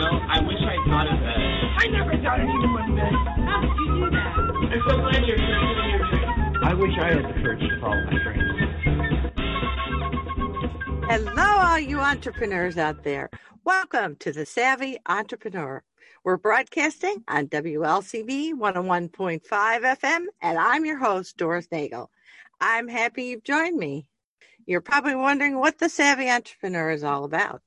Know, I wish I thought of that. I never thought anyone would bet. How did you do that? I'm so glad you're pursuing your dream. I wish I had the courage to follow my dreams. Hello, all you entrepreneurs out there. Welcome to the Savvy Entrepreneur. We're broadcasting on WLCB 101.5 FM, and I'm your host, Doris Nagel. I'm happy you've joined me. You're probably wondering what the Savvy Entrepreneur is all about.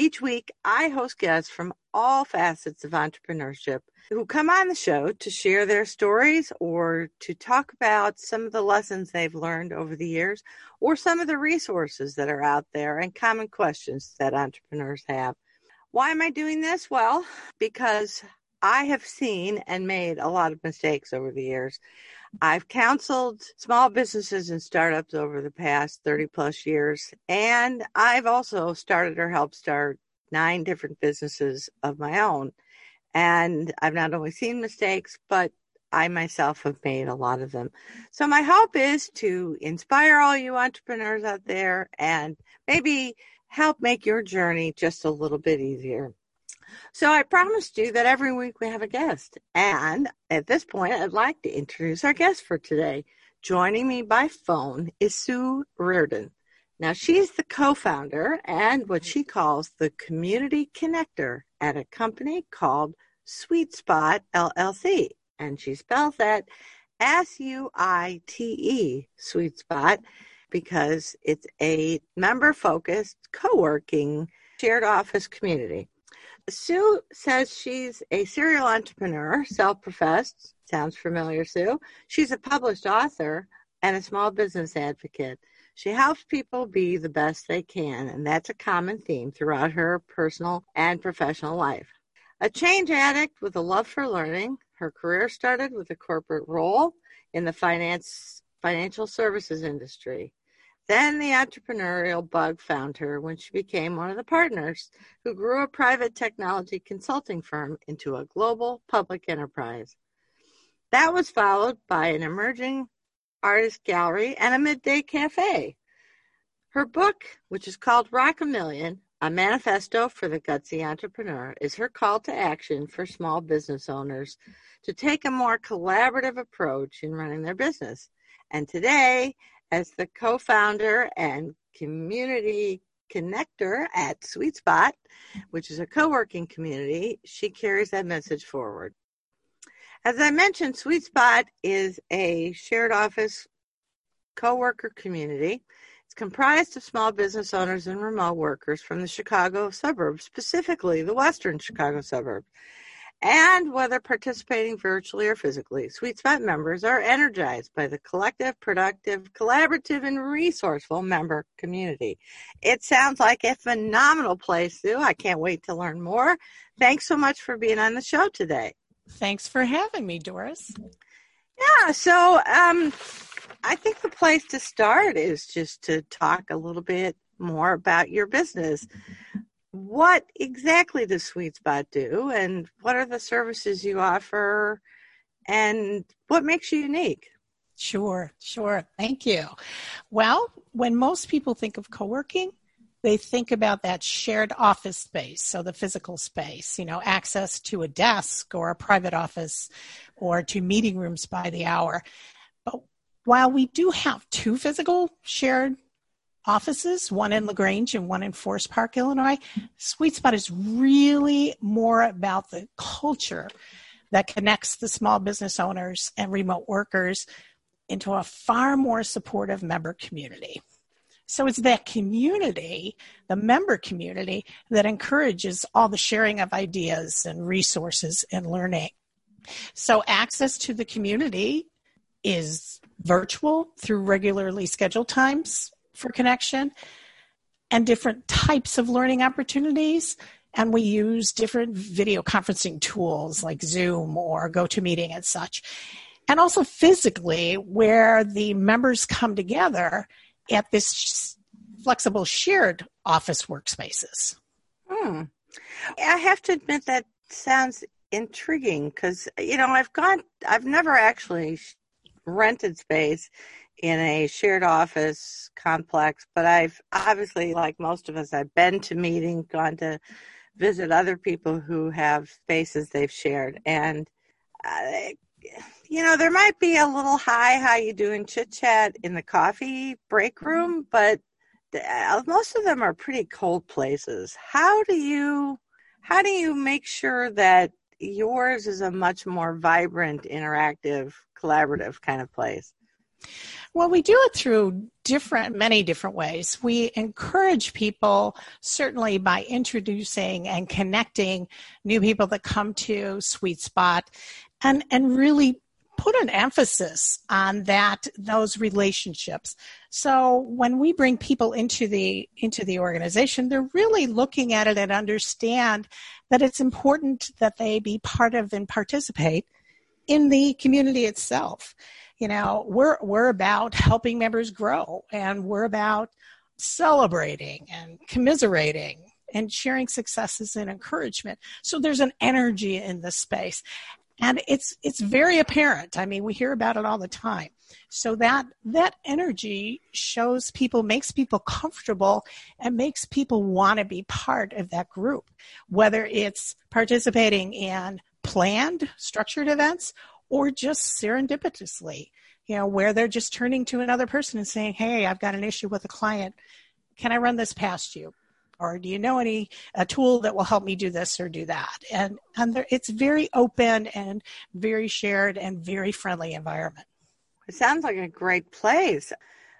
Each week, I host guests from all facets of entrepreneurship who come on the show to share their stories or to talk about some of the lessons they've learned over the years or some of the resources that are out there and common questions that entrepreneurs have. Why am I doing this? Well, because I have seen and made a lot of mistakes over the years. I've counseled small businesses and startups over the past 30 plus years, and I've also started or helped start nine different businesses of my own. And I've not only seen mistakes, but I myself have made a lot of them. So my hope is to inspire all you entrepreneurs out there and maybe help make your journey just a little bit easier. So I promised you that every week we have a guest. And at this point, I'd like to introduce our guest for today. Joining me by phone is Sue Reardon. Now, she's the co founder and what she calls the community connector at a company called Suite Spotte LLC. And she spells that S U I T E, Suite Spotte, because it's a member focused co working shared office community. Sue says she's a serial entrepreneur, self professed. Sounds familiar, Sue. She's a published author and a small business advocate. She helps people be the best they can, and that's a common theme throughout her personal and professional life. A change addict with a love for learning, her career started with a corporate role in the finance financial services industry. Then the entrepreneurial bug found her when she became one of the partners who grew a private technology consulting firm into a global public enterprise. That was followed by an emerging artist gallery and a midday cafe. Her book, which is called Rock a Million, a manifesto for the gutsy entrepreneur, is her call to action for small business owners to take a more collaborative approach in running their business. And today, as the co founder and community connector at Suite Spotte, which is a co working community, she carries that message forward. As I mentioned, Suite Spotte is a shared office co worker community. It's comprised of small business owners and remote workers from the Chicago suburbs, specifically the western Chicago suburbs. And whether participating virtually or physically, Suite Spotte members are energized by the collective, productive, collaborative, and resourceful member community. It sounds like a phenomenal place, Sue. I can't wait to learn more. Thanks so much for being on the show today. Thanks for having me, Doris. Yeah, so um, I think the place to start is just to talk a little bit more about your business what exactly does Suite Spotte do, and what are the services you offer, and what makes you unique? Sure, sure. Thank you. Well, when most people think of co working, they think about that shared office space, so the physical space, you know, access to a desk or a private office or to meeting rooms by the hour. But while we do have two physical shared offices, one in LaGrange and one in Forest Park, Illinois. Suite Spotte is really more about the culture that connects the small business owners and remote workers into a far more supportive member community. So it's that community, the member community, that encourages all the sharing of ideas and resources and learning. So access to the community is virtual through regularly scheduled times for connection and different types of learning opportunities and we use different video conferencing tools like Zoom or GoToMeeting and such. And also physically, where the members come together at this flexible shared office workspaces. Hmm. I have to admit that sounds intriguing because you know I've gone I've never actually rented space in a shared office complex, but I've obviously like most of us I've been to meetings, gone to visit other people who have spaces they've shared and uh, you know there might be a little hi how you doing? chit chat in the coffee break room but uh, most of them are pretty cold places. How do you how do you make sure that yours is a much more vibrant, interactive, collaborative kind of place? Well, we do it through different, many different ways. We encourage people certainly by introducing and connecting new people that come to Suite Spotte and, and really put an emphasis on that those relationships so when we bring people into the into the organization they're really looking at it and understand that it's important that they be part of and participate in the community itself you know we're we're about helping members grow and we're about celebrating and commiserating and sharing successes and encouragement. So there's an energy in the space. And it's it's very apparent. I mean we hear about it all the time. So that that energy shows people makes people comfortable and makes people want to be part of that group whether it's participating in planned structured events or just serendipitously you know where they're just turning to another person and saying hey i've got an issue with a client. Can i run this past you? Or do you know any a tool that will help me do this or do that? And and there, it's very open and very shared and very friendly environment. It sounds like a great place.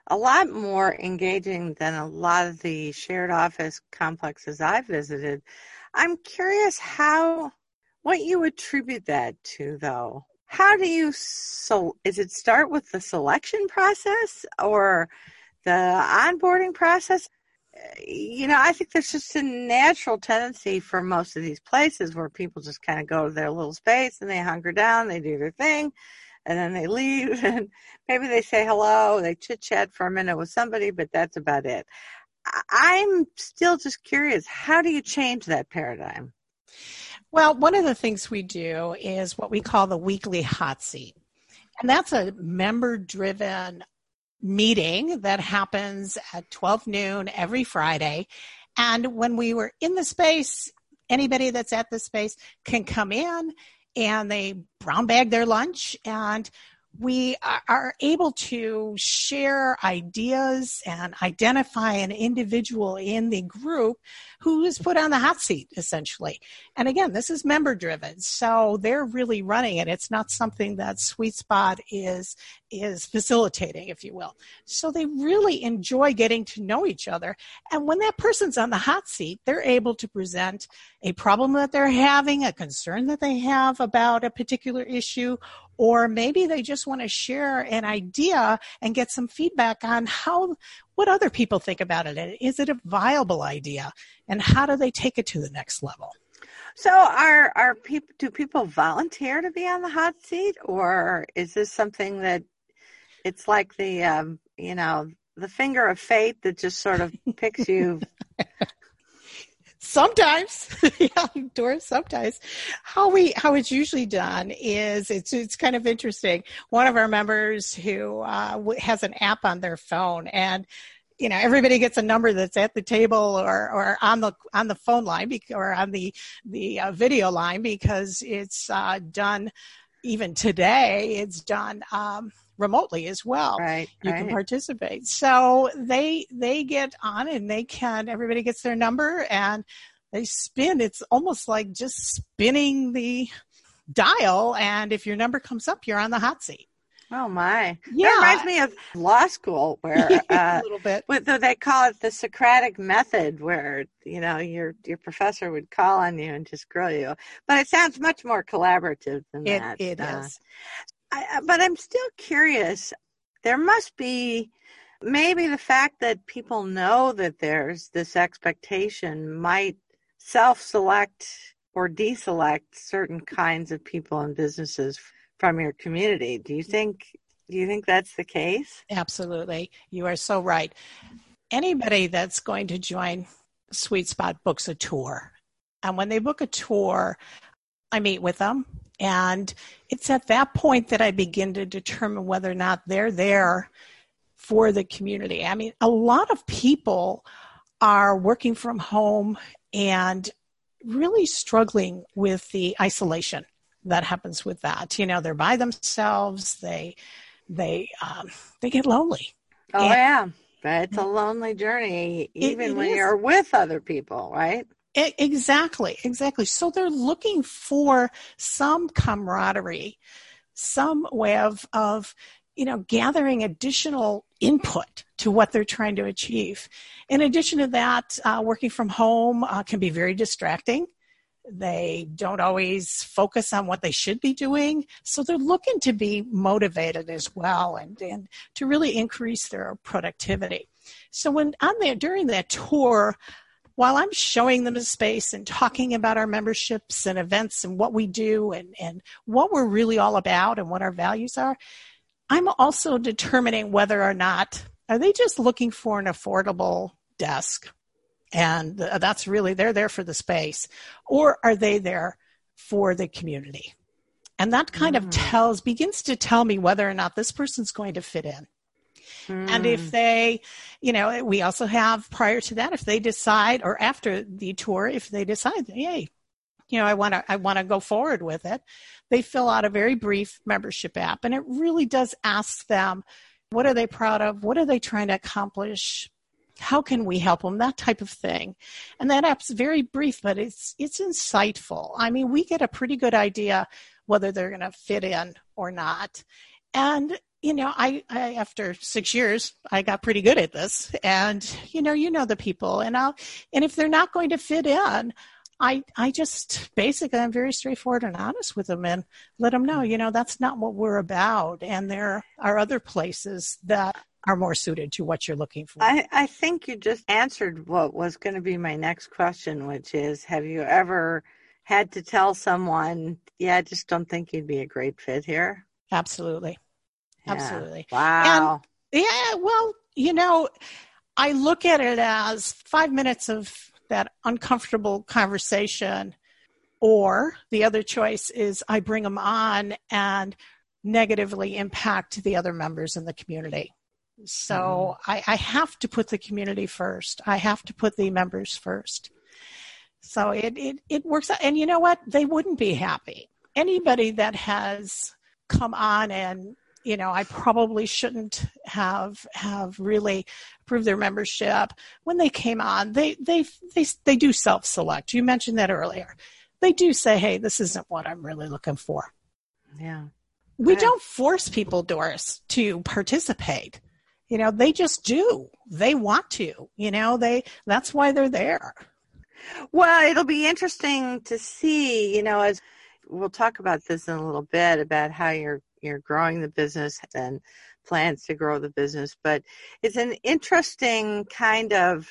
A lot more engaging than a lot of the shared office complexes i've visited. I'm curious how what you attribute that to though how do you so is it start with the selection process or the onboarding process eh, you know, I think there's just a natural tendency for most of these places where people just kind of go to their little space and they hunker down, they do their thing, and then they leave and maybe they say hello, they chit chat for a minute with somebody, but that's about it. I'm still just curious, how do you change that paradigm? Well, one of the things we do is what we call the weekly hot seat. And that's a member driven meeting that happens at 12 noon every Friday. And when we were in the space, anybody that's at the space can come in and they brown bag their lunch and we are able to share ideas and identify an individual in the group who is put on the hot seat essentially. And again this is member driven so they're really running it. It's not something that Suite Spotte is is facilitating if you will. So they really enjoy getting to know each other. And when that person's on the hot seat they're able to present a problem that they're having a concern that they have about a particular issue or maybe they just want to share an idea and get some feedback on how what other people think about it. Is it a viable idea, and how do they take it to the next level? So, are are people do people volunteer to be on the hot seat, or is this something that it's like the um, you know the finger of fate that just sort of picks you sometimes. Yeah doris sometimes. How we how it's usually done is it's it's kind of interesting. One of our members who uh, has an app on their phone and you know everybody gets a number that's at the table or or on the on the phone line or on the the uh, video line because it's uh, done even today. It's done um, remotely as well. Right. You right. can participate. So they they get on and they can everybody gets their number and they spin. It's almost like just spinning the dial and if your number comes up you're on the hot seat. Oh my! Yeah, that reminds me of law school, where uh, a little bit. With, they call it the Socratic method, where you know your your professor would call on you and just grill you. But it sounds much more collaborative than it, that. It uh, is. I, but I'm still curious. There must be maybe the fact that people know that there's this expectation might self select or deselect certain kinds of people and businesses from your community. Do you think do you think that's the case? Absolutely. You are so right. Anybody that's going to join Suite Spotte books a tour. And when they book a tour, I meet with them. And it's at that point that I begin to determine whether or not they're there for the community. I mean, a lot of people are working from home and really struggling with the isolation that happens with that. You know, they're by themselves. They they um, they get lonely. Oh and, yeah, but it's a lonely journey, even it, it when is. you're with other people, right? Exactly, exactly. So they're looking for some camaraderie, some way of of you know gathering additional input to what they're trying to achieve. In addition to that, uh, working from home uh, can be very distracting. They don't always focus on what they should be doing. So they're looking to be motivated as well and, and to really increase their productivity. So when I'm there during that tour, while I'm showing them the space and talking about our memberships and events and what we do and, and what we're really all about and what our values are, I'm also determining whether or not are they just looking for an affordable desk? And that's really they're there for the space. Or are they there for the community? And that kind mm. of tells begins to tell me whether or not this person's going to fit in mm. and if mm. they you know we also have prior to that if they decide or after the tour if they decide hey you know i want to i want to go forward with it they fill out a very brief membership app. And it really does ask them what are they proud of? What are they trying to accomplish? How can we help them? That type of thing. And that app's very brief but it's it's insightful. I mean we get a pretty good idea whether they're going to fit in or not. And you know I, I after six years i got pretty good at this and you know you know the people and i'll and if they're not going to fit in I I just basically I'm very straightforward and honest with them and let them know, you know, that's not what we're about. And there are other places that are more suited to what you're looking for. I, I think you just answered what was going to be my next question, which is have you ever had to tell someone, yeah, I just don't think you'd be a great fit here? Absolutely. Yeah. Absolutely. Wow. And, yeah, well, you know, I look at it as five minutes of that uncomfortable conversation, or the other choice is I bring them on and negatively impact the other members in the community. So mm-hmm. I, I have to put the community first. I have to put the members first. So it, it, it works out. And you know what? They wouldn't be happy. Anybody that has come on and you know i probably shouldn't have have really approved their membership. When they came on they they they, they do self select you mentioned that earlier. They do say hey this isn't what i'm really looking for. Yeah. We don't force people doris to participate. You know they just do. They want to you know they that's why they're there. Well it'll be interesting to see you know as we'll talk about this in a little bit about how you're you're growing the business and plans to grow the business. But it's an interesting kind of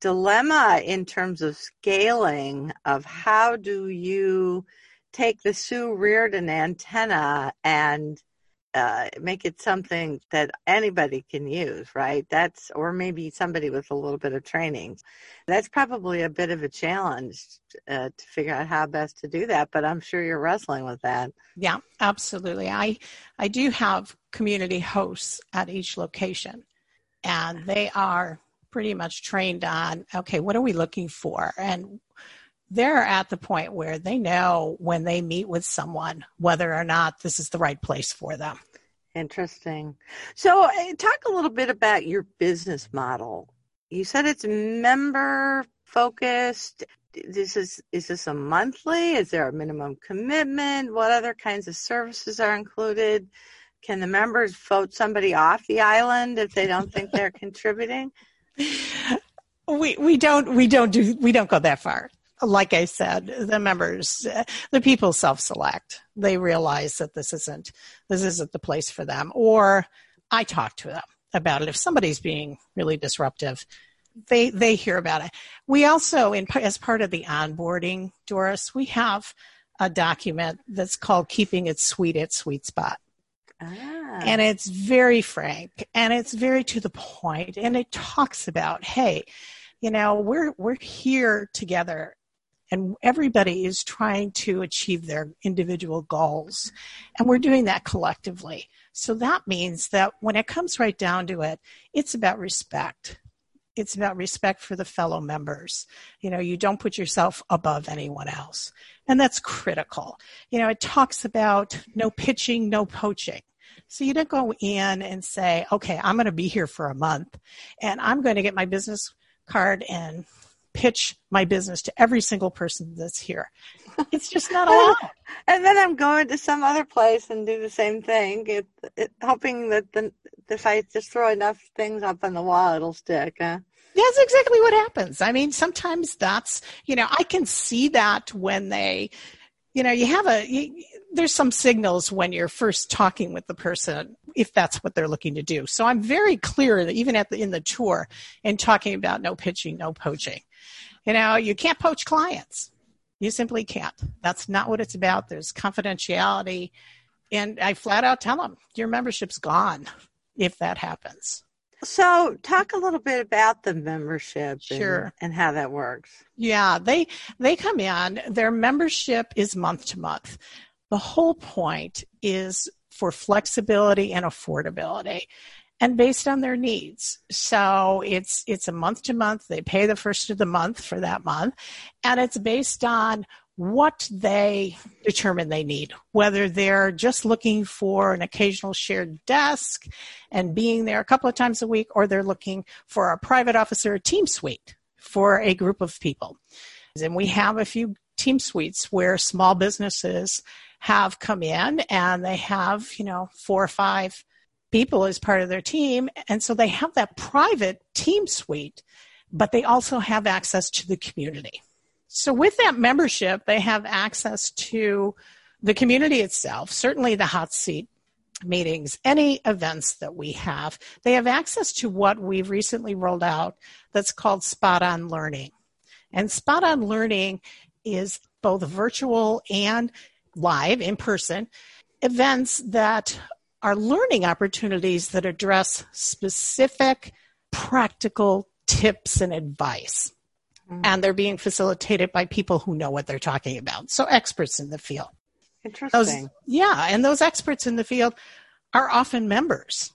dilemma in terms of scaling of how do you take the Sue Reardon antenna and uh, make it something that anybody can use, right? That's, or maybe somebody with a little bit of training. That's probably a bit of a challenge uh, to figure out how best to do that, but I'm sure you're wrestling with that. Yeah, absolutely. I, I do have community hosts at each location, and they are pretty much trained on, okay, what are we looking for? And they're at the point where they know when they meet with someone whether or not this is the right place for them. Interesting. So, uh, talk a little bit about your business model. You said it's member focused. This is is this a monthly? Is there a minimum commitment? What other kinds of services are included? Can the members vote somebody off the island if they don't think they're contributing? We we don't we don't do we don't go that far like I said, the members, the people self-select. They realize that this isn't this isn't the place for them, or I talk to them about it. If somebody's being really disruptive, they they hear about it. We also, in as part of the onboarding, Doris, we have a document that's called "Keeping It Sweet at Suite Spotte." Ah. and it's very frank and it's very to the point. point and it talks about hey you know we're we're here together and everybody is trying to achieve their individual goals. And we're doing that collectively. So that means that when it comes right down to it it's about respect. It's about respect for the fellow members. You know you don't put yourself above anyone else. And that's critical. You know it talks about no pitching no poaching. So you don't go in and say, okay, I'm going to be here for a month and I'm going to get my business card and pitch my business to every single person that's here. It's just not allowed. and then I'm going to some other place and do the same thing, it, it, hoping that the, if I just throw enough things up on the wall, it'll stick. Huh? That's exactly what happens. I mean, sometimes that's, you know, I can see that when they, you know, you have a, you, there's some signals when you're first talking with the person if that's what they're looking to do. So I'm very clear that even at the in the tour in talking about no pitching, no poaching. You know, you can't poach clients. You simply can't. That's not what it's about. There's confidentiality. And I flat out tell them your membership's gone if that happens. So, talk a little bit about the membership sure. and, and, how that works. Yeah, they they come in. Their membership is month to month. The whole point is for flexibility and affordability and based on their needs. So it's it's a month to month. They pay the first of the month for that month and it's based on what they determine they need, whether they're just looking for an occasional shared desk and being there a couple of times a week, or they're looking for a private office or a team suite for a group of people. And we have a few team suites where small businesses have come in and they have, you know, four or five people as part of their team. And so they have that private team suite, but they also have access to the community. So with that membership, they have access to the community itself, certainly the hot seat meetings, any events that we have. They have access to what we've recently rolled out that's called Spot On Learning. And Spot On Learning is both virtual and live in person events that are learning opportunities that address specific practical tips and advice. Mm-hmm. And they're being facilitated by people who know what they're talking about. So experts in the field. Interesting. Those, yeah. And those experts in the field are often members.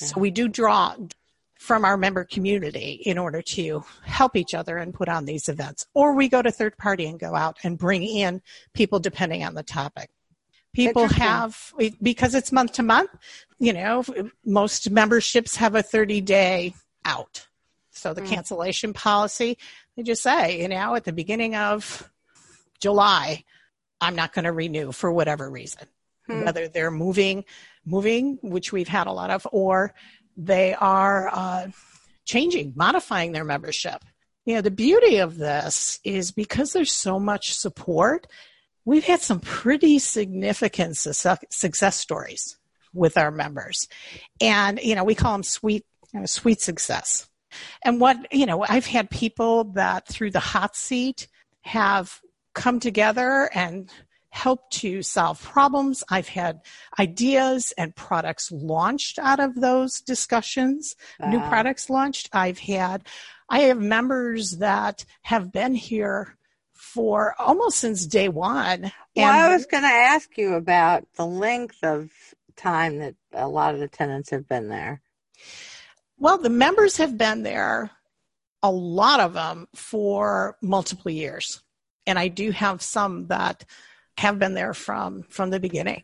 Yeah. So we do draw from our member community in order to help each other and put on these events. Or we go to third party and go out and bring in people depending on the topic. People have, because it's month to month, you know, most memberships have a 30 day out. So the mm. cancellation policy, they just say, you know, at the beginning of July, I'm not going to renew for whatever reason. Hmm. Whether they're moving, moving, which we've had a lot of, or they are uh, changing, modifying their membership. You know, the beauty of this is because there's so much support, we've had some pretty significant success stories with our members. And, you know, we call them sweet, you know, sweet success. And what, you know, I've had people that through the hot seat have come together and helped to solve problems. I've had ideas and products launched out of those discussions, wow. new products launched. I've had, I have members that have been here for almost since day one. Well, I was going to ask you about the length of time that a lot of the tenants have been there. Well, the members have been there, a lot of them, for multiple years. And I do have some that have been there from from the beginning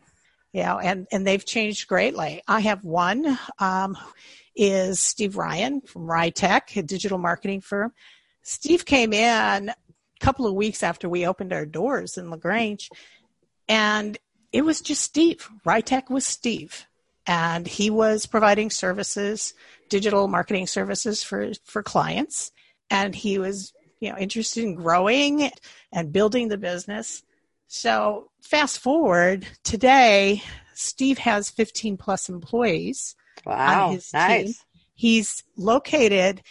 you know and and they've changed greatly i have one um, is steve ryan from rytech a digital marketing firm steve came in couple of weeks after we opened our doors in lagrange and it was just steve rytech was steve and he was providing services digital marketing services for for clients and he was you know interested in growing and building the business so fast forward today, Steve has 15 plus employees wow, on his nice. team. He's located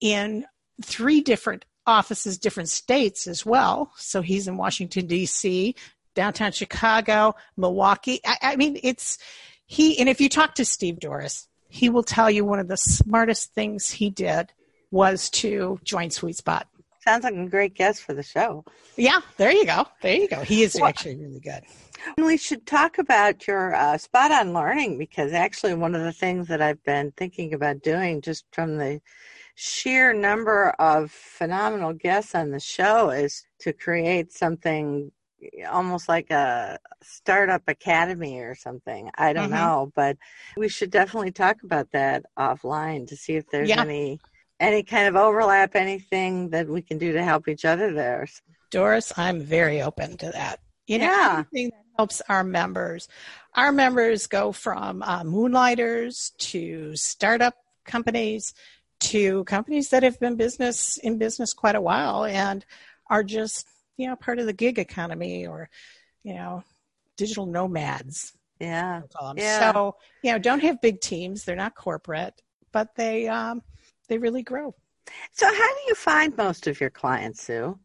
in three different offices, different states as well. So he's in Washington, D.C., downtown Chicago, Milwaukee. I, I mean, it's he, and if you talk to Steve Doris, he will tell you one of the smartest things he did was to join Suite Spotte. Sounds like a great guest for the show. Yeah, there you go. There you go. He is well, actually really good. We should talk about your uh, spot on learning because actually, one of the things that I've been thinking about doing just from the sheer number of phenomenal guests on the show is to create something almost like a startup academy or something. I don't mm-hmm. know, but we should definitely talk about that offline to see if there's yeah. any any kind of overlap, anything that we can do to help each other there. Doris, I'm very open to that. You know, yeah. anything that helps our members. Our members go from uh, moonlighters to startup companies to companies that have been business in business quite a while and are just you know part of the gig economy or you know digital nomads. Yeah. yeah. so you know don't have big teams. They're not corporate but they um they really grow. So how do you find most of your clients sue?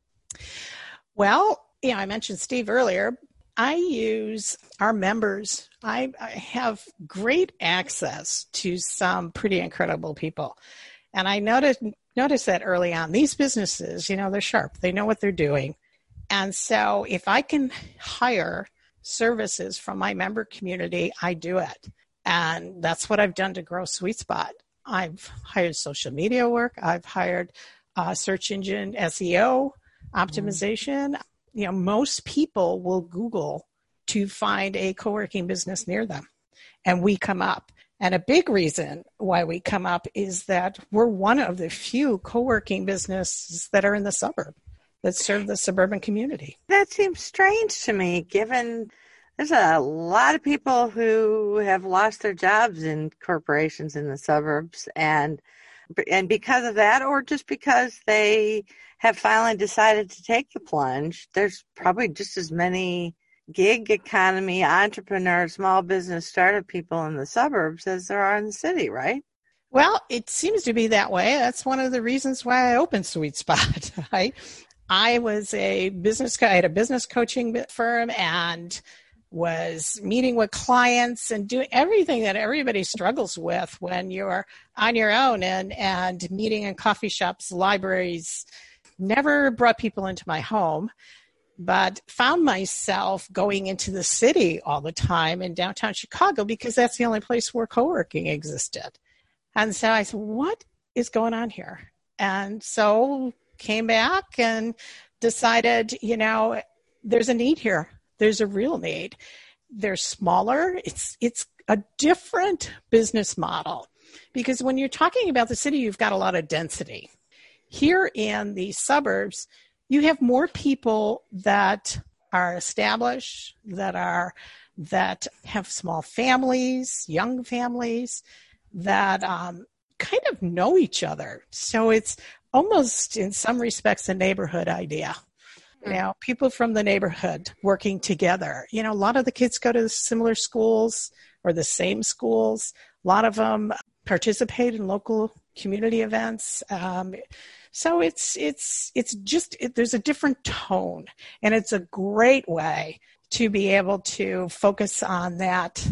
Well yeah i mentioned steve earlier. I use our members. I, I have great access to some pretty incredible people and i noticed noticed that early on these businesses you know they're sharp they know what they're doing and so if I can hire services from my member community, I do it. And that's what I've done to grow Suite Spotte. I've hired social media work, I've hired uh, search engine SEO optimization. Mm. You know, most people will Google to find a co working business near them, and we come up. And a big reason why we come up is that we're one of the few co working businesses that are in the suburb that serve the suburban community. That seems strange to me, given there's a lot of people who have lost their jobs in corporations in the suburbs, and and because of that, or just because they have finally decided to take the plunge, there's probably just as many gig economy entrepreneurs, small business startup people in the suburbs as there are in the city, right? Well, it seems to be that way. That's one of the reasons why I opened Suite Spotte. Right? I was a business, I had a business coaching firm and was meeting with clients and doing everything that everybody struggles with when you're on your own and, and meeting in coffee shops, libraries. Never brought people into my home, but found myself going into the city all the time in downtown Chicago because that's the only place where co working existed. And so I said, What is going on here? And so came back and decided, you know, there's a need here. There's a real need. They're smaller. It's it's a different business model because when you're talking about the city, you've got a lot of density. Here in the suburbs, you have more people that are established, that are that have small families, young families, that um, kind of know each other. So it's almost in some respects a neighborhood idea. Know people from the neighborhood working together. You know a lot of the kids go to similar schools or the same schools. A lot of them participate in local community events um, so it's it's it's just it, there's a different tone and it's a great way to be able to focus on that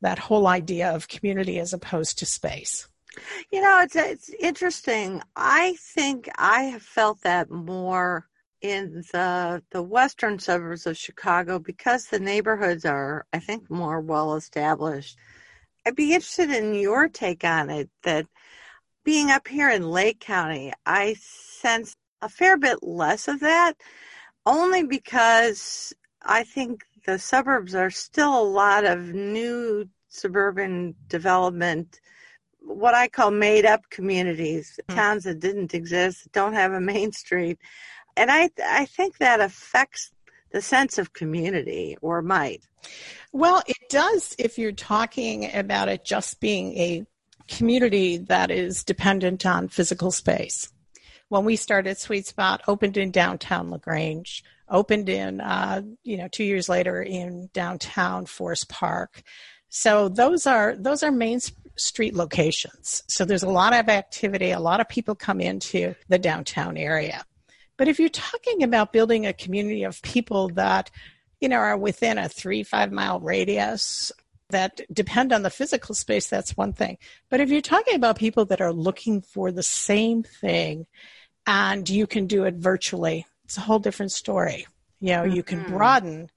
that whole idea of community as opposed to space you know, it's it's interesting. I think I have felt that more in the the western suburbs of Chicago because the neighborhoods are, I think, more well established. I'd be interested in your take on it. That being up here in Lake County, I sense a fair bit less of that, only because I think the suburbs are still a lot of new suburban development what I call made up communities, mm-hmm. towns that didn't exist, don't have a main street. And I I think that affects the sense of community or might. Well, it does if you're talking about it just being a community that is dependent on physical space. When we started Suite Spotte, opened in downtown LaGrange, opened in, uh, you know, two years later in downtown Forest Park. So those are those are main street locations. So there's a lot of activity, a lot of people come into the downtown area. But if you're talking about building a community of people that, you know, are within a three, five mile radius that depend on the physical space, that's one thing. But if you're talking about people that are looking for the same thing and you can do it virtually, it's a whole different story. You know, mm-hmm. you can mm-hmm. broaden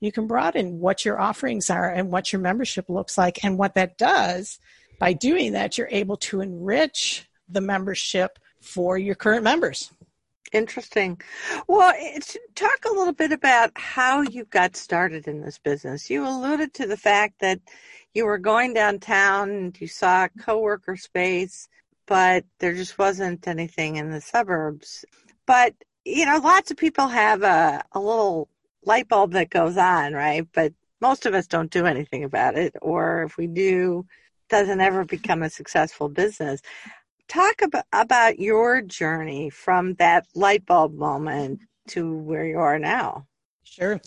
you can broaden what your offerings are and what your membership looks like and what that does by doing that you're able to enrich the membership for your current members Interesting. Well, talk a little bit about how you got started in this business. You alluded to the fact that you were going downtown and you saw a coworker space, but there just wasn't anything in the suburbs. But, you know, lots of people have a, a little light bulb that goes on, right? But most of us don't do anything about it. Or if we do, doesn't ever become a successful business talk about, about your journey from that light bulb moment to where you are now. Sure.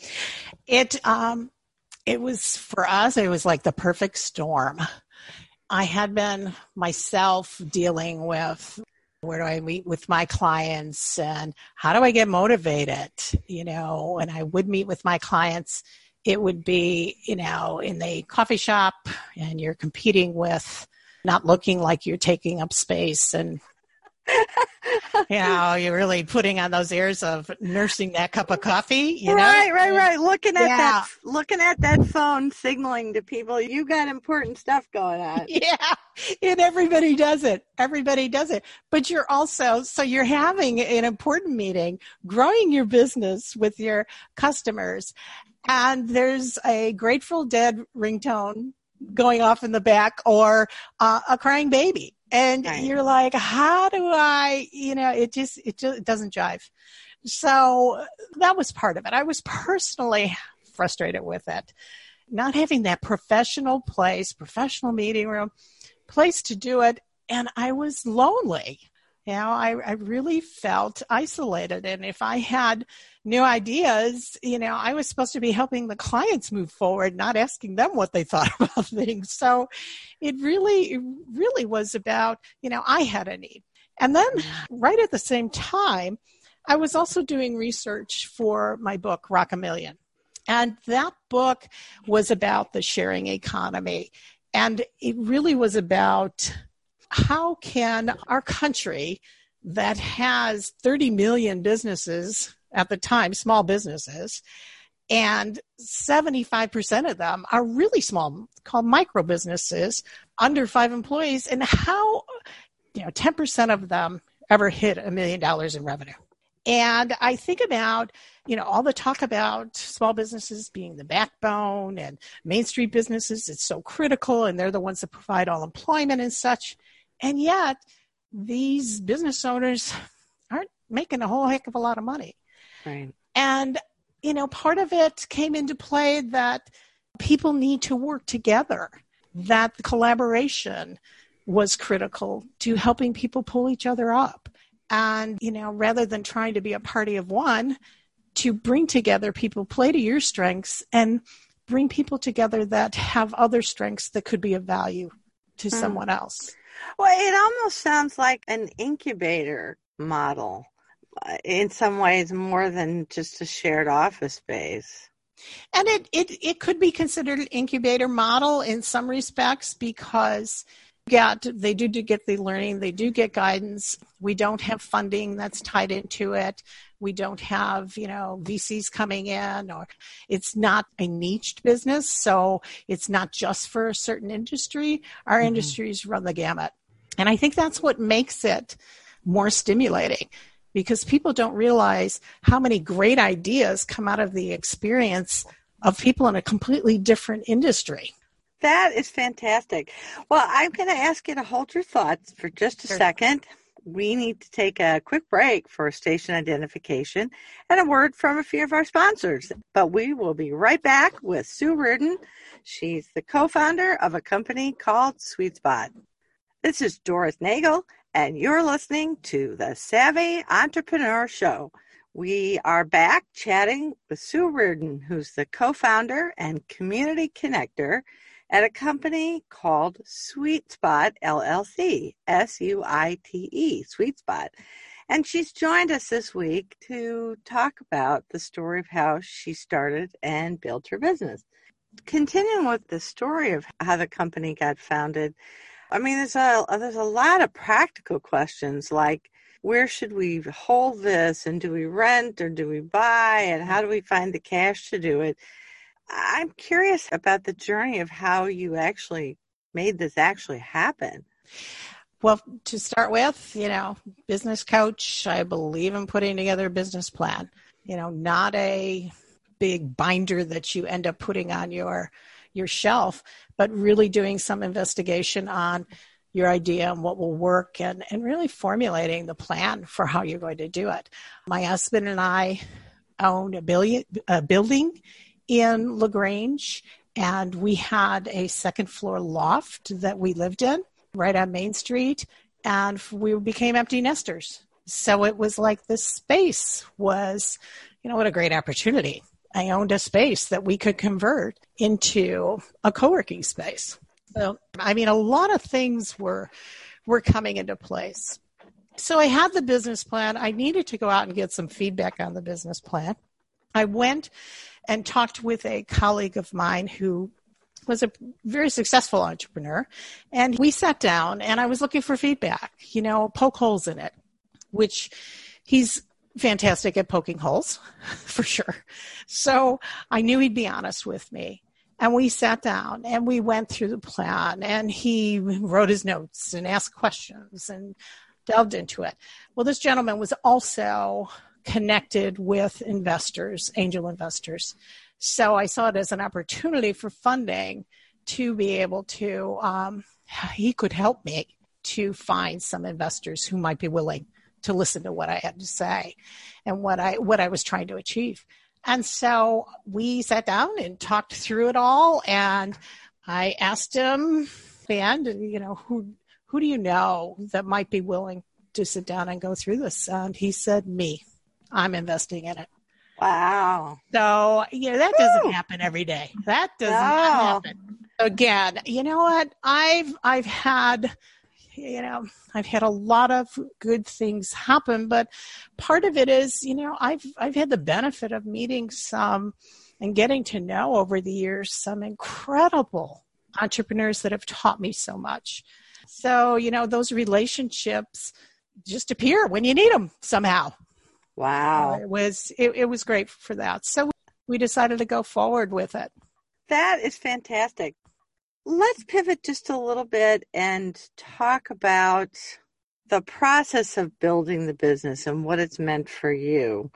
It um it was for us it was like the perfect storm. I had been myself dealing with where do I meet with my clients and how do I get motivated? You know, and I would meet with my clients. It would be, you know, in the coffee shop and you're competing with not looking like you're taking up space and you know, you're really putting on those airs of nursing that cup of coffee. You right, know? right, right. Looking at yeah. that, looking at that phone, signaling to people you got important stuff going on. Yeah, and everybody does it. Everybody does it. But you're also so you're having an important meeting, growing your business with your customers, and there's a Grateful Dead ringtone going off in the back or uh, a crying baby. And right. you're like how do i you know it just it just it doesn't jive. So that was part of it. I was personally frustrated with it. Not having that professional place professional meeting room place to do it and i was lonely you know I, I really felt isolated and if i had new ideas, you know, I was supposed to be helping the clients move forward, not asking them what they thought about things. So it really, it really was about, you know, I had a need. And then mm-hmm. right at the same time, I was also doing research for my book, Rock a Million. And that book was about the sharing economy. And it really was about how can our country that has 30 million businesses at the time, small businesses, and 75% of them are really small, called micro businesses, under five employees. And how, you know, 10% of them ever hit a million dollars in revenue. And I think about, you know, all the talk about small businesses being the backbone and Main Street businesses, it's so critical and they're the ones that provide all employment and such. And yet, these business owners aren't making a whole heck of a lot of money. Right. And, you know, part of it came into play that people need to work together, that the collaboration was critical to helping people pull each other up. And, you know, rather than trying to be a party of one, to bring together people, play to your strengths, and bring people together that have other strengths that could be of value to hmm. someone else. Well, it almost sounds like an incubator model uh, in some ways more than just a shared office space. And it, it, it could be considered an incubator model in some respects because get they do, do get the learning, they do get guidance. We don't have funding that's tied into it. We don't have, you know, VCs coming in or it's not a niched business, so it's not just for a certain industry. Our mm-hmm. industries run the gamut. And I think that's what makes it more stimulating because people don't realize how many great ideas come out of the experience of people in a completely different industry. That is fantastic. Well, I'm going to ask you to hold your thoughts for just a sure. second. We need to take a quick break for station identification and a word from a few of our sponsors. But we will be right back with Sue Reardon. She's the co founder of a company called Suite Spotte. This is Doris Nagel, and you're listening to the Savvy Entrepreneur Show. We are back chatting with Sue Reardon, who's the co founder and community connector at a company called Suite Spotte LLC, S U I T E, Suite Spotte. And she's joined us this week to talk about the story of how she started and built her business. Continuing with the story of how the company got founded, I mean, there's a there's a lot of practical questions like where should we hold this and do we rent or do we buy and how do we find the cash to do it? I'm curious about the journey of how you actually made this actually happen. Well, to start with, you know, business coach, I believe in putting together a business plan. You know, not a big binder that you end up putting on your your shelf, but really doing some investigation on your idea and what will work and, and really formulating the plan for how you're going to do it. My husband and I own a, billion, a building in LaGrange and we had a second floor loft that we lived in right on Main Street and we became empty nesters. So it was like this space was, you know, what a great opportunity. I owned a space that we could convert into a co-working space. So, I mean, a lot of things were were coming into place. So I had the business plan. I needed to go out and get some feedback on the business plan. I went and talked with a colleague of mine who was a very successful entrepreneur. And we sat down and I was looking for feedback, you know, poke holes in it, which he's fantastic at poking holes for sure. So I knew he'd be honest with me. And we sat down and we went through the plan and he wrote his notes and asked questions and delved into it. Well, this gentleman was also connected with investors, angel investors. So I saw it as an opportunity for funding to be able to, um, he could help me to find some investors who might be willing to listen to what I had to say and what I, what I was trying to achieve. And so we sat down and talked through it all. And I asked him, and you know, who, who do you know that might be willing to sit down and go through this? And he said, me, I'm investing in it. Wow. So, you know, that doesn't Woo. happen every day. That does no. not happen. Again, you know what? I've I've had you know, I've had a lot of good things happen, but part of it is, you know, I've I've had the benefit of meeting some and getting to know over the years some incredible entrepreneurs that have taught me so much. So, you know, those relationships just appear when you need them somehow. Wow. Uh, it was it, it was great for that. So we decided to go forward with it. That is fantastic. Let's pivot just a little bit and talk about the process of building the business and what it's meant for you.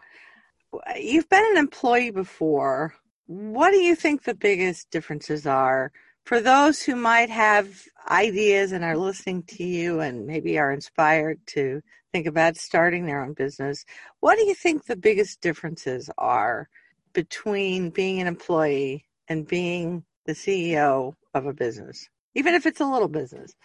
You've been an employee before. What do you think the biggest differences are for those who might have ideas and are listening to you and maybe are inspired to think about starting their own business, what do you think the biggest differences are between being an employee and being the CEO of a business, even if it's a little business?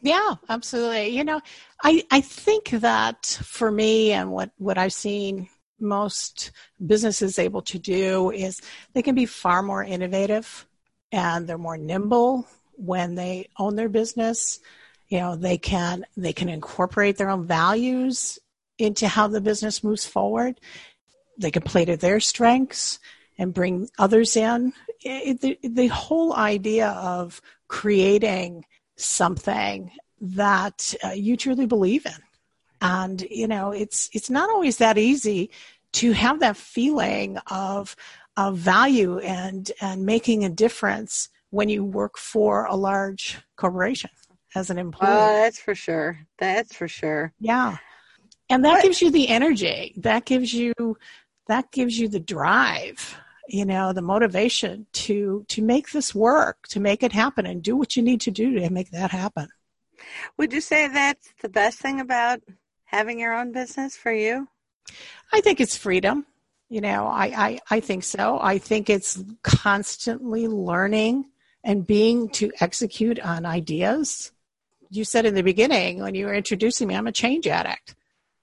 Yeah, absolutely. You know, I, I think that for me and what, what I've seen most businesses able to do is they can be far more innovative and they're more nimble when they own their business. You know they can they can incorporate their own values into how the business moves forward. They can play to their strengths and bring others in. It, the, the whole idea of creating something that uh, you truly believe in. And you know it's it's not always that easy to have that feeling of of value and and making a difference when you work for a large corporation as an oh, employee. Oh, that's for sure. That's for sure. Yeah. And that what? gives you the energy. That gives you that gives you the drive, you know, the motivation to to make this work, to make it happen and do what you need to do to make that happen. Would you say that's the best thing about having your own business for you? I think it's freedom. You know, I, I, I think so. I think it's constantly learning and being to execute on ideas you said in the beginning when you were introducing me, I'm a change addict.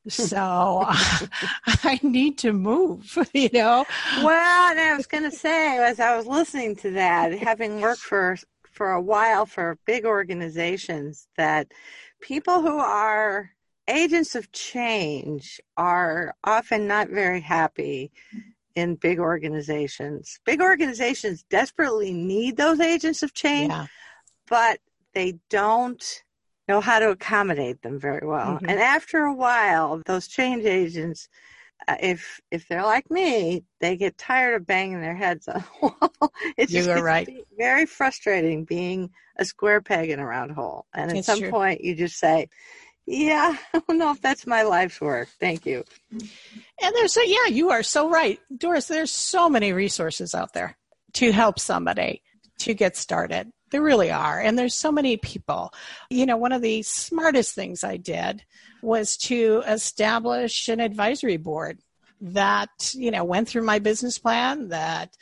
So I need to move, you know. Well, and I was going to say, as I was listening to that, having worked for for a while for big organizations that people who are agents of change are often not very happy in big organizations. Big organizations desperately need those agents of change, Yeah. but they don't know how to accommodate them very well. Mhm. And after a while, those change agents, uh, if if they're like me, they get tired of banging their heads on the wall. It's You just are right. very frustrating being a square peg in a round hole. And at It's some true. point, you just say, "Yeah, I don't know if that's my life's work. Thank you." And there's so yeah, you are so right, Doris. There's so many resources out there to help somebody to get started. There really are, and there's so many people. You know, one of the smartest things I did was to establish an advisory board that you know went through my business plan. That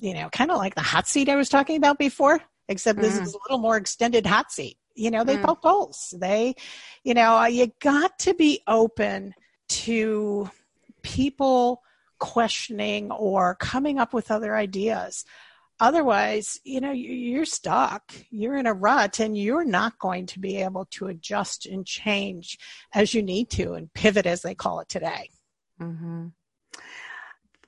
you know, kind of like the hot seat I was talking about before, except this Mhm. is a little more extended hot seat. You know, they Mm. poke holes. They, you know, you got to be open to people questioning or coming up with other ideas. Otherwise, you know, you- you're stuck. You're in a rut and you're not going to be able to adjust and change as you need to and pivot, as they call it today. hmm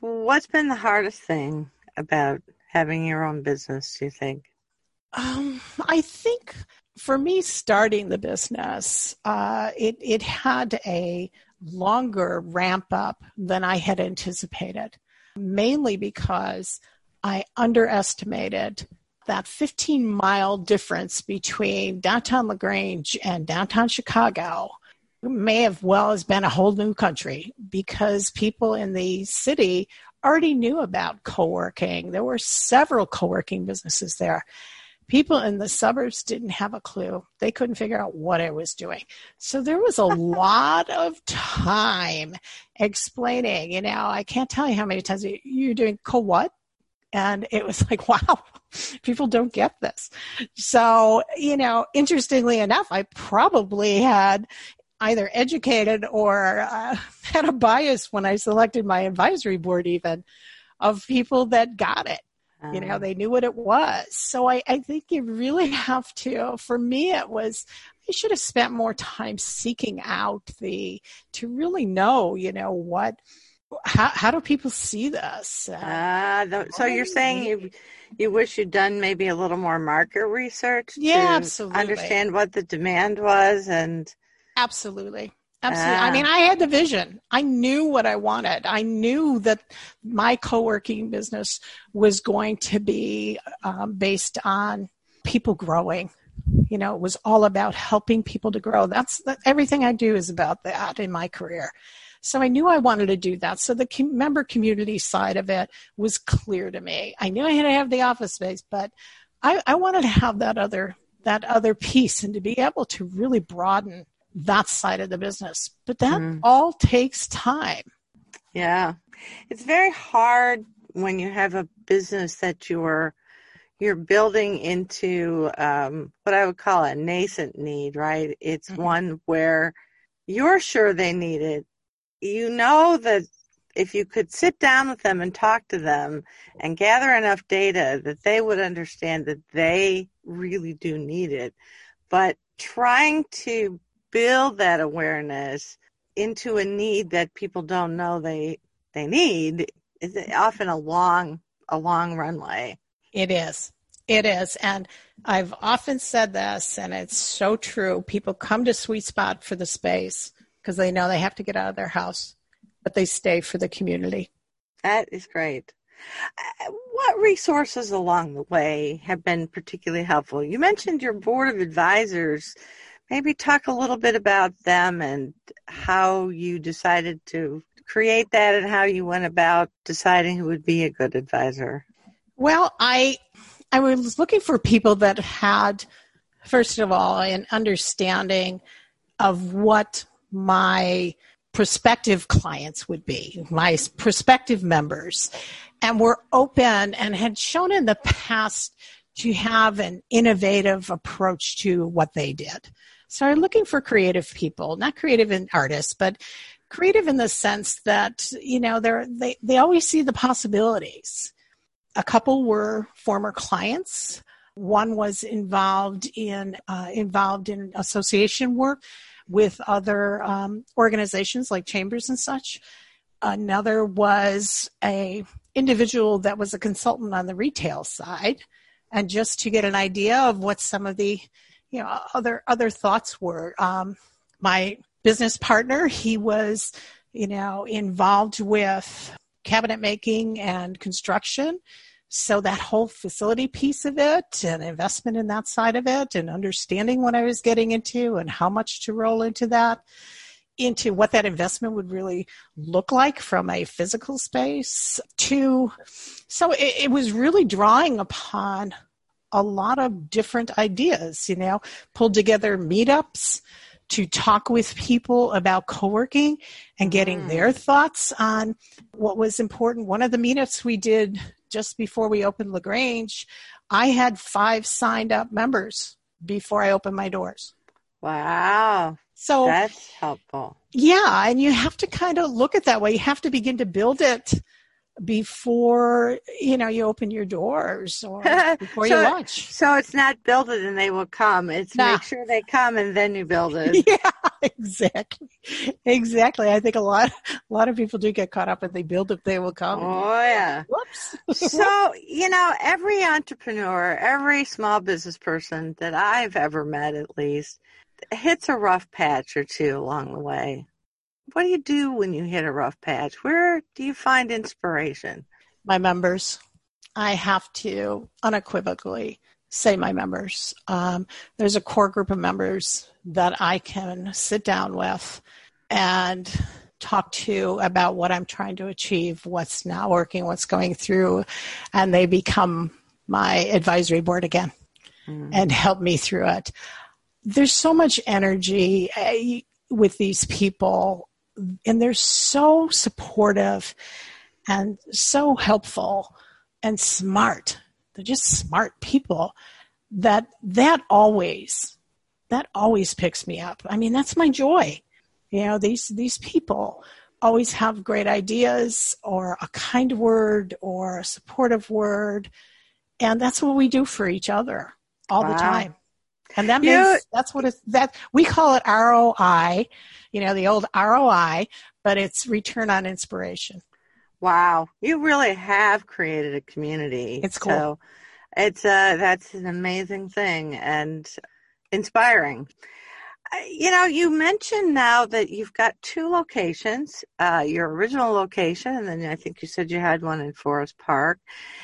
What's been the hardest thing about having your own business? Do you think? Um, I think for me, starting the business, uh, it it had a longer ramp up than I had anticipated, mainly because I underestimated that 15 mile difference between downtown Lagrange and downtown Chicago may have well as been a whole new country because people in the city already knew about co-working. There were several co-working businesses there. People in the suburbs didn't have a clue. They couldn't figure out what I was doing. So there was a lot of time explaining, you know, I can't tell you how many times you're doing co what? And it was like, wow, people don't get this. So, you know, interestingly enough, I probably had either educated or uh, had a bias when I selected my advisory board, even of people that got it. You know, Um, they knew what it was. So I, I think you really have to, for me, it was, I should have spent more time seeking out the, to really know, you know, what, how, how do people see this? Uh, Ah, tho- so you're saying you you wish you'd done maybe a little more market research Yeah, to absolutely. understand what the demand was and Absolutely. Absolutely. Ah. I mean, I had the vision. I knew what I wanted. I knew that my co-working business was going to be um, based on people growing. You know, it was all about helping people to grow. That's that, everything I do is about that in my career. So I knew I wanted to do that. So the com- member community side of it was clear to me. I knew I had to have the office space, but I, I wanted to have that other that other piece and to be able to really broaden that side of the business. But that Mhm. all takes time. yeah. It's very hard when you have a business that you're you're building into um, what I would call a nascent need, right? It's Mhm. one where you're sure they need it. You know that if you could sit down with them and talk to them and gather enough data that they would understand that they really do need it. But trying to build that awareness into a need that people don't know they they need is often a long a long runway. It is. It is. And I've often said this, and it's so true. People come to Suite Spotte for the space because they know they have to get out of their house, but they stay for the community. That is great. Uh, What resources along the way have been particularly helpful? You mentioned your board of advisors. Maybe talk a little bit about them and how you decided to create that and how you went about deciding who would be a good advisor. Well, I I was looking for people that had, first of all, an understanding of what my prospective clients would be, my prospective members, and were open and had shown in the past to have an innovative approach to what they did. So I'm looking for creative people, not creative in artists, but creative in the sense that, you know, they're, they, they always see the possibilities a couple were former clients. One was involved in uh, involved in association work with other um, organizations like chambers and such. Another was a individual that was a consultant on the retail side, and just to get an idea of what some of the you know other other thoughts were. Um, my business partner, he was you know involved with cabinet making and construction. So that whole facility piece of it and investment in that side of it and understanding what I was getting into and how much to roll into that into what that investment would really look like from a physical space to so it, it, was really drawing upon a lot of different ideas you know pulled together meetups to talk with people about co-working and getting mm. their thoughts on what was important one of the meetups we did just before we opened lagrange i had five signed up members before i opened my doors wow so that's helpful. Yeah, and you have to kind of look at that way. You have to begin to build it before you know you open your doors or before so, you launch. So it's not build it and they will come. It's nah. make sure they come and then you build it. Yeah, exactly, exactly. I think a lot, a lot of people do get caught up and they build it, they will come. Oh yeah. Whoops. so you know, every entrepreneur, every small business person that I've ever met, at least hits a rough patch or two along the way. What do you do when you hit a rough patch? Where do you find inspiration? My members. I have to unequivocally say my members. Um, there's a core group of members that I can sit down with and talk to about what I'm trying to achieve, what's not working, what's going through, and they become my advisory board again mm. and help me through it there's so much energy uh, with these people and they're so supportive and so helpful and smart. They're just smart people that that always that always picks me up. I mean that's my joy. You know these these people always have great ideas or a kind word or a supportive word. And that's what we do for each other all wow. the time and that means that's what it's that we call it ROI, you know, the old ROI, but it's return on inspiration. Wow, you really have created a community. It's cool. So it's uh that's an amazing thing and inspiring. Uh, you know, you mentioned now that you've got two locations, uh, your original location, and then I think you said you had one in Forest Park.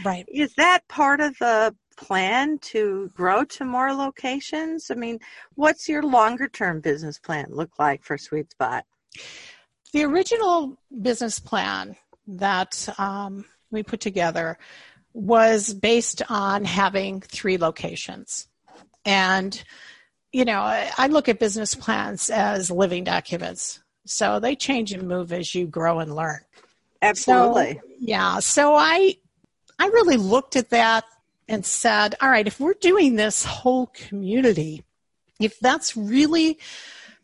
Right. Is that part of the plan to grow to more locations? I mean, what's your longer term business plan look like for Suite Spotte? The original business plan that um, we put together was based on having three locations. And, you know, I look at business plans as living documents. So they change and move as you grow and learn. Absolutely. So, yeah. So I I really looked at that and said, all right, if we're doing this whole community, if that's really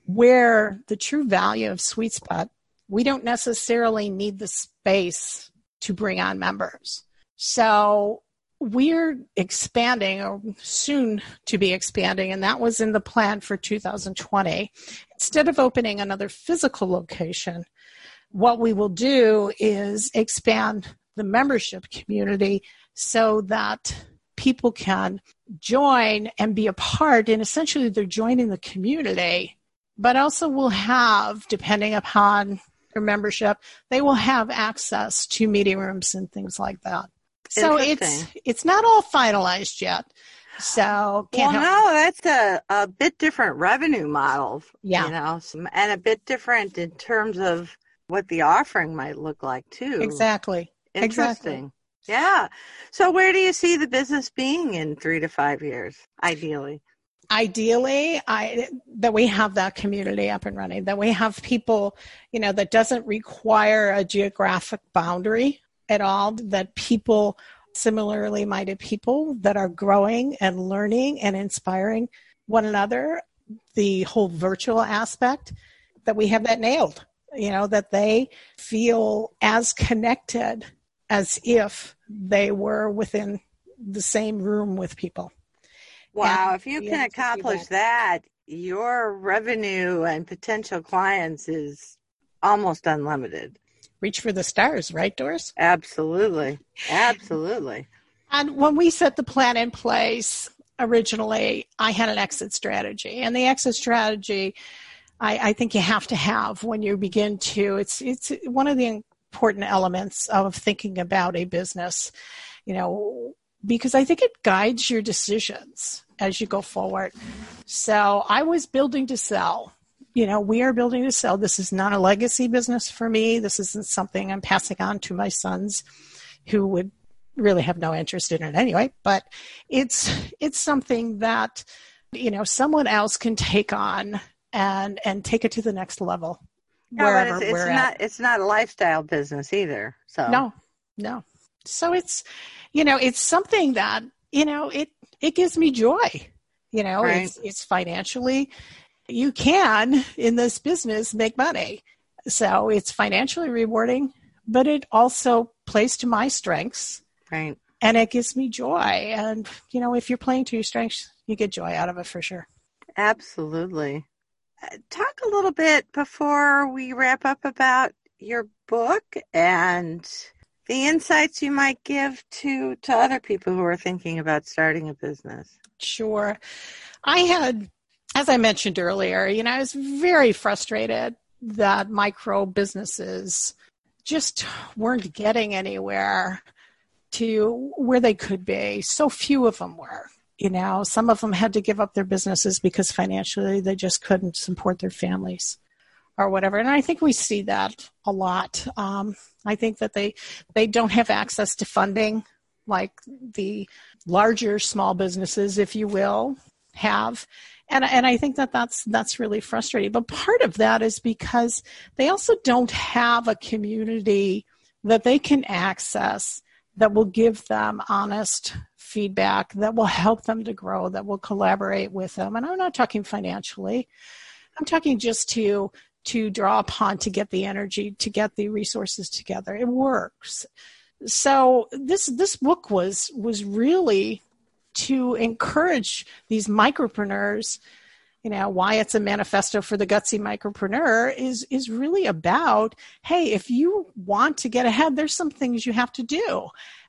where the true value of Suite Spotte, we don't necessarily need the space to bring on members. So we're expanding or soon to be expanding, and that was in the plan for 2020. Instead of opening another physical location, what we will do is expand the membership community so that people can join and be a part, and essentially they're joining the community, but also will have, depending upon their membership, they will have access to meeting rooms and things like that. So it's it's not all finalized yet. So well, no, that's a, a bit different revenue model. Yeah, you know, and a bit different in terms of what the offering might look like too. Exactly. Interesting. Exactly. Yeah. So where do you see the business being in three to five years, ideally? Ideally, I that we have that community up and running, that we have people, you know, that doesn't require a geographic boundary at all, that people similarly minded people that are growing and learning and inspiring one another, the whole virtual aspect, that we have that nailed. You know, that they feel as connected as if they were within the same room with people. Wow, And if you can accomplish that, your revenue and potential clients is almost unlimited. Reach for the stars, right, Doris? Absolutely. Absolutely. And when we set the plan in place originally, I had an exit strategy. And the exit strategy, I, I think you have to have when you begin to, it's, it's one of the important elements of thinking about a business, you know, because I think it guides your decisions as you go forward. So I was building to sell. You know, we are building to sell. This is not a legacy business for me. This isn't something I'm passing on to my sons who would really have no interest in it anyway, but it's it's something that you know someone else can take on and and take it to the next level. No, but wherever it's, it's we're not at. it's not a lifestyle business either. So No, no. So it's you know it's something that you know it it gives me joy. You know, Right. it's it's financially you can in this business make money. So it's financially rewarding, but it also plays to my strengths right. and it gives me joy. And you know, if you're playing to your strengths, you get joy out of it for sure. Absolutely. Talk a little bit before we wrap up about your book and the insights you might give to to other people who are thinking about starting a business. Sure. I had, as I mentioned earlier, you know, I was very frustrated that micro businesses just weren't getting anywhere to where they could be. So few of them were. You know, some of them had to give up their businesses because financially they just couldn't support their families or whatever. And I think we see that a lot. Um, I think that they they don't have access to funding like the larger small businesses, if you will, have. And, and I think that that's, that's really frustrating. But part of that is because they also don't have a community that they can access that will give them honest feedback, that will help them to grow, that will collaborate with them. And I'm not talking financially. I'm talking just to to draw upon to get the energy, to get the resources together. It works. So this this book was was really to encourage these micropreneurs you know why it's a manifesto for the gutsy micropreneur is is really about hey if you want to get ahead there's some things you have to do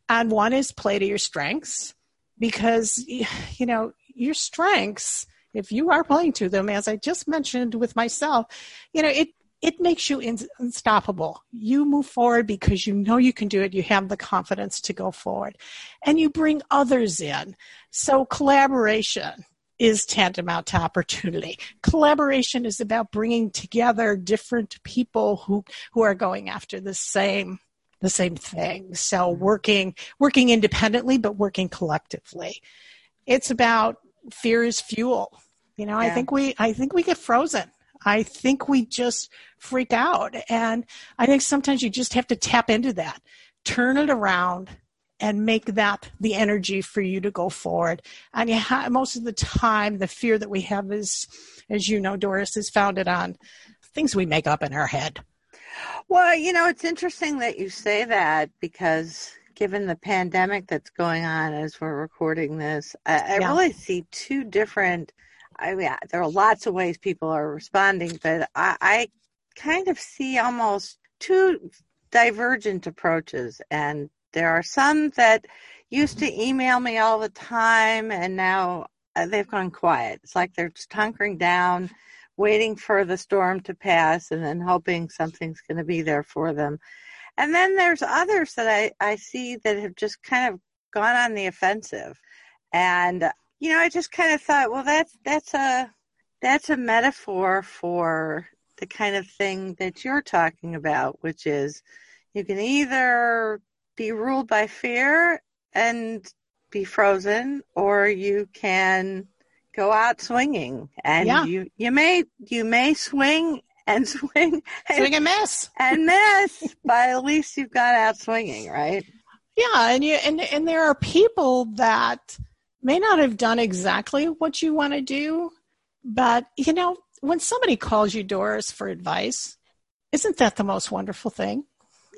and one is play to your strengths because you know your strengths if you are playing to them as i just mentioned with myself you know it it makes you in, unstoppable. You move forward because you know you can do it. You have the confidence to go forward. And you bring others in. So collaboration is tantamount to opportunity. Collaboration is about bringing together different people who, who are going after the same the same thing. So mm-hmm. working working independently but working collectively. It's about fear is fuel. You know, I think we I think we get frozen. I think we just freak out. And I think sometimes you just have to tap into that, turn it around, and make that the energy for you to go forward. And you ha- most of the time, the fear that we have is, as you know, Doris, is founded on things we make up in our head. Well, you know, it's interesting that you say that because given the pandemic that's going on as we're recording this, I, I Yeah. really see two different. I mean, there are lots of ways people are responding, but I, I kind of see almost two divergent approaches. And there are some that used to email me all the time, and now uh, they've gone quiet. It's like they're just hunkering down waiting for the storm to pass and then hoping something's going to be there for them. And then there's others that I, I see that have just kind of gone on the offensive. And you know, I just kind of thought, well that's that's a that's a metaphor for the kind of thing that you're talking about, which is you can either be ruled by fear and be frozen or you can go out swinging and Yeah. you you may you may swing and swing and, Swing and miss. and miss but at least you've got out swinging right Yeah, and you and and there are people that may not have done exactly what you want to do, but you know, when somebody calls you Doris for advice, isn't that the most wonderful thing?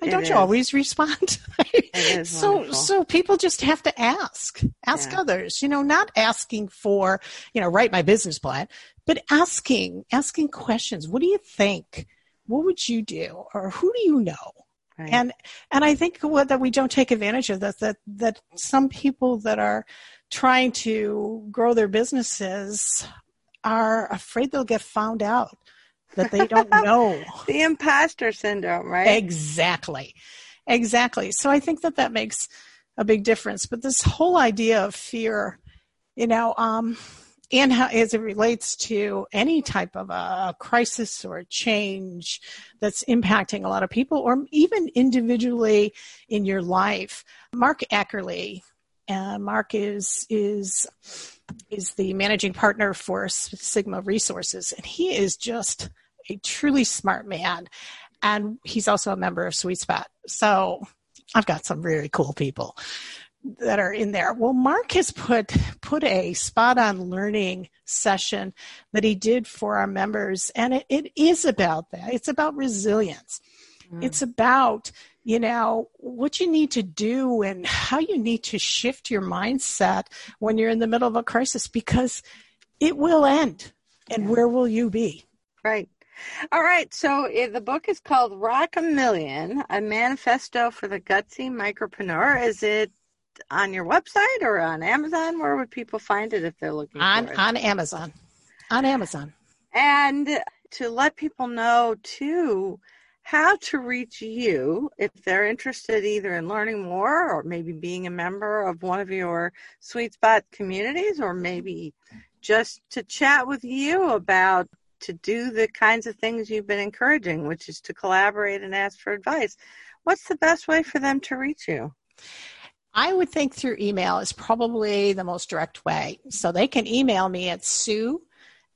It don't is. you always respond? so wonderful. so people just have to ask. Ask Yeah. others. You know, not asking for, you know, write my business plan, but asking, asking questions. What do you think? What would you do? Or who do you know? Right. And and I think what that we don't take advantage of that that that some people that are trying to grow their businesses are afraid they'll get found out that they don't know. The imposter syndrome, right? exactly. Exactly. So i think that that makes a big difference. But this whole idea of fear you know um and how as it relates to any type of a crisis or a change that's impacting a lot of people or even individually in your life. Mark ackerley uh, mark is is is the managing partner for sigma resources and he is just a truly smart man and he's also a member of Suite Spotte. So I've got some really cool people that are in there. Well, Mark has put put a spot on learning session that he did for our members, and it, it is about that. It's about resilience. Mm. It's about you know what you need to do and how you need to shift your mindset when you're in the middle of a crisis because it will end. And where will you be? Right. All right. So eh, the book is called Rock a Million, a manifesto for the gutsy micropreneur. Is it on your website or on Amazon? Where would people find it if they're looking on for it? on Amazon. On Amazon. and to let people know too how to reach you if they're interested either in learning more or maybe being a member of one of your Suite Spotte communities or maybe just to chat with you about to do the kinds of things you've been encouraging which is to collaborate and ask for advice what's the best way for them to reach you I would think through email is probably the most direct way. So they can email me at sue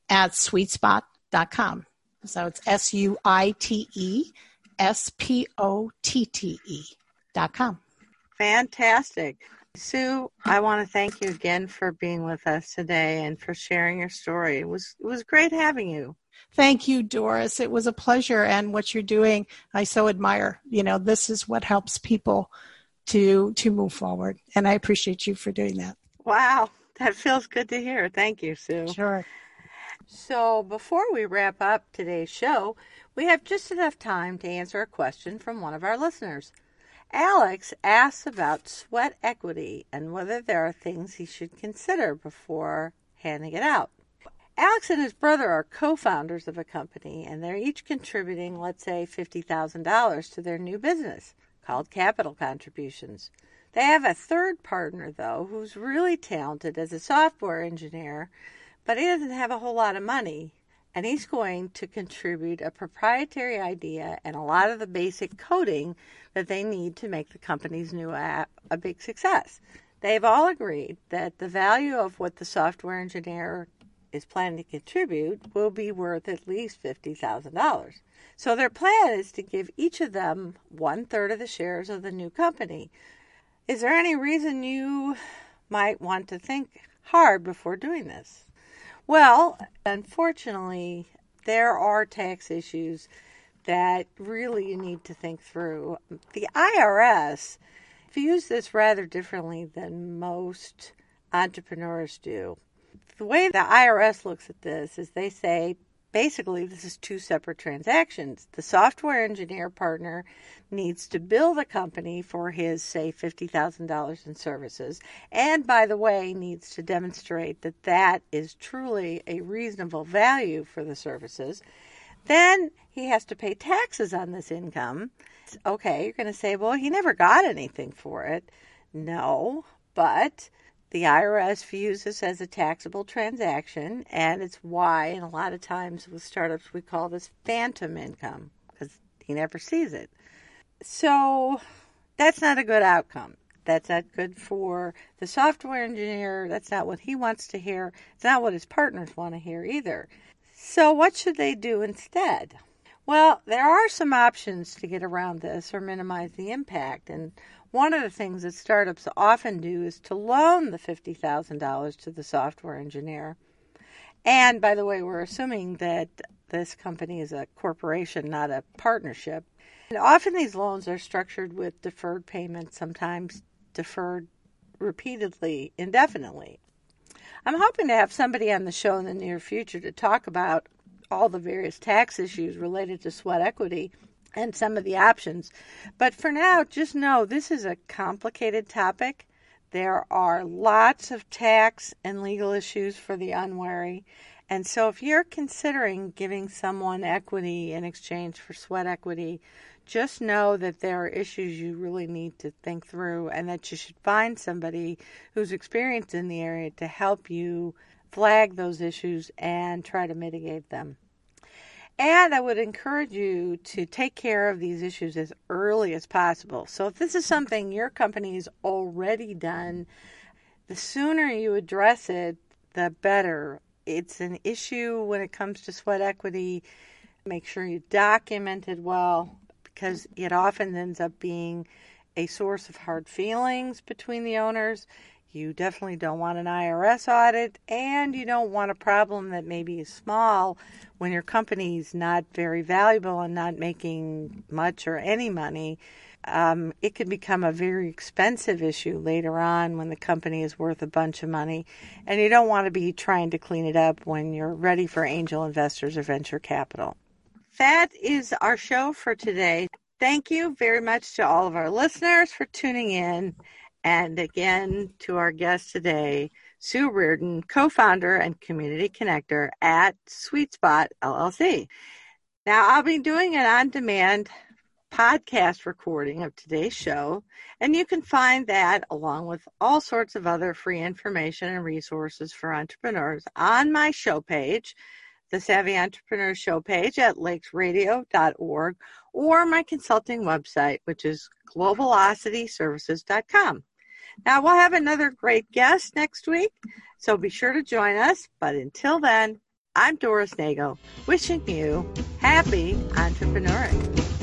at suitespotte.com. So it's S U I T E S P O T T E dot com. Fantastic. Sue, I want to thank you again for being with us today and for sharing your story. It was it was great having you. Thank you, Doris. It was a pleasure. And what you're doing, I so admire. You know, this is what helps people to to move forward. And I appreciate you for doing that. Wow, that feels good to hear. Thank you, Sue. Sure. So, before we wrap up today's show, we have just enough time to answer a question from one of our listeners. Alex asks about sweat equity and whether there are things he should consider before handing it out. Alex and his brother are co founders of a company, and they're each contributing, let's say, $50,000 to their new business called Capital Contributions. They have a third partner, though, who's really talented as a software engineer, but he doesn't have a whole lot of money, and he's going to contribute a proprietary idea and a lot of the basic coding that they need to make the company's new app a big success. They've all agreed that the value of what the software engineer is planning to contribute will be worth at least $50,000. So their plan is to give each of them one third of the shares of the new company. Is there any reason you might want to think hard before doing this? Well, unfortunately, there are tax issues that really you need to think through. The IRS views this rather differently than most entrepreneurs do. The way the IRS looks at this is they say basically this is two separate transactions. The software engineer partner needs to bill the company for his, say, $50,000 in services, and by the way, needs to demonstrate that that is truly a reasonable value for the services. Then he has to pay taxes on this income. Okay, you're going to say, well, he never got anything for it. No, but the IRS views this as a taxable transaction, and it's why, and a lot of times with startups, we call this phantom income because he never sees it. So that's not a good outcome. That's not good for the software engineer. That's not what he wants to hear. It's not what his partners want to hear either. So, what should they do instead? Well, there are some options to get around this or minimize the impact. And one of the things that startups often do is to loan the $50,000 to the software engineer. And by the way, we're assuming that this company is a corporation, not a partnership. And often these loans are structured with deferred payments, sometimes deferred repeatedly, indefinitely. I'm hoping to have somebody on the show in the near future to talk about all the various tax issues related to sweat equity and some of the options. But for now, just know this is a complicated topic. There are lots of tax and legal issues for the unwary. And so, if you're considering giving someone equity in exchange for sweat equity, just know that there are issues you really need to think through and that you should find somebody who's experienced in the area to help you flag those issues and try to mitigate them. And I would encourage you to take care of these issues as early as possible. So, if this is something your company has already done, the sooner you address it, the better. It's an issue when it comes to sweat equity. Make sure you document it well because it often ends up being a source of hard feelings between the owners. You definitely don't want an IRS audit, and you don't want a problem that maybe is small when your company is not very valuable and not making much or any money. Um, it could become a very expensive issue later on when the company is worth a bunch of money, and you don't want to be trying to clean it up when you're ready for angel investors or venture capital. That is our show for today. Thank you very much to all of our listeners for tuning in. And again, to our guest today, Sue Reardon, co founder and community connector at Suite Spotte LLC. Now, I'll be doing an on demand podcast recording of today's show, and you can find that along with all sorts of other free information and resources for entrepreneurs on my show page, the Savvy Entrepreneur show page at lakesradio.org, or my consulting website, which is globalocityservices.com. Now, we'll have another great guest next week, so be sure to join us. But until then, I'm Doris Nagel, wishing you happy entrepreneuring.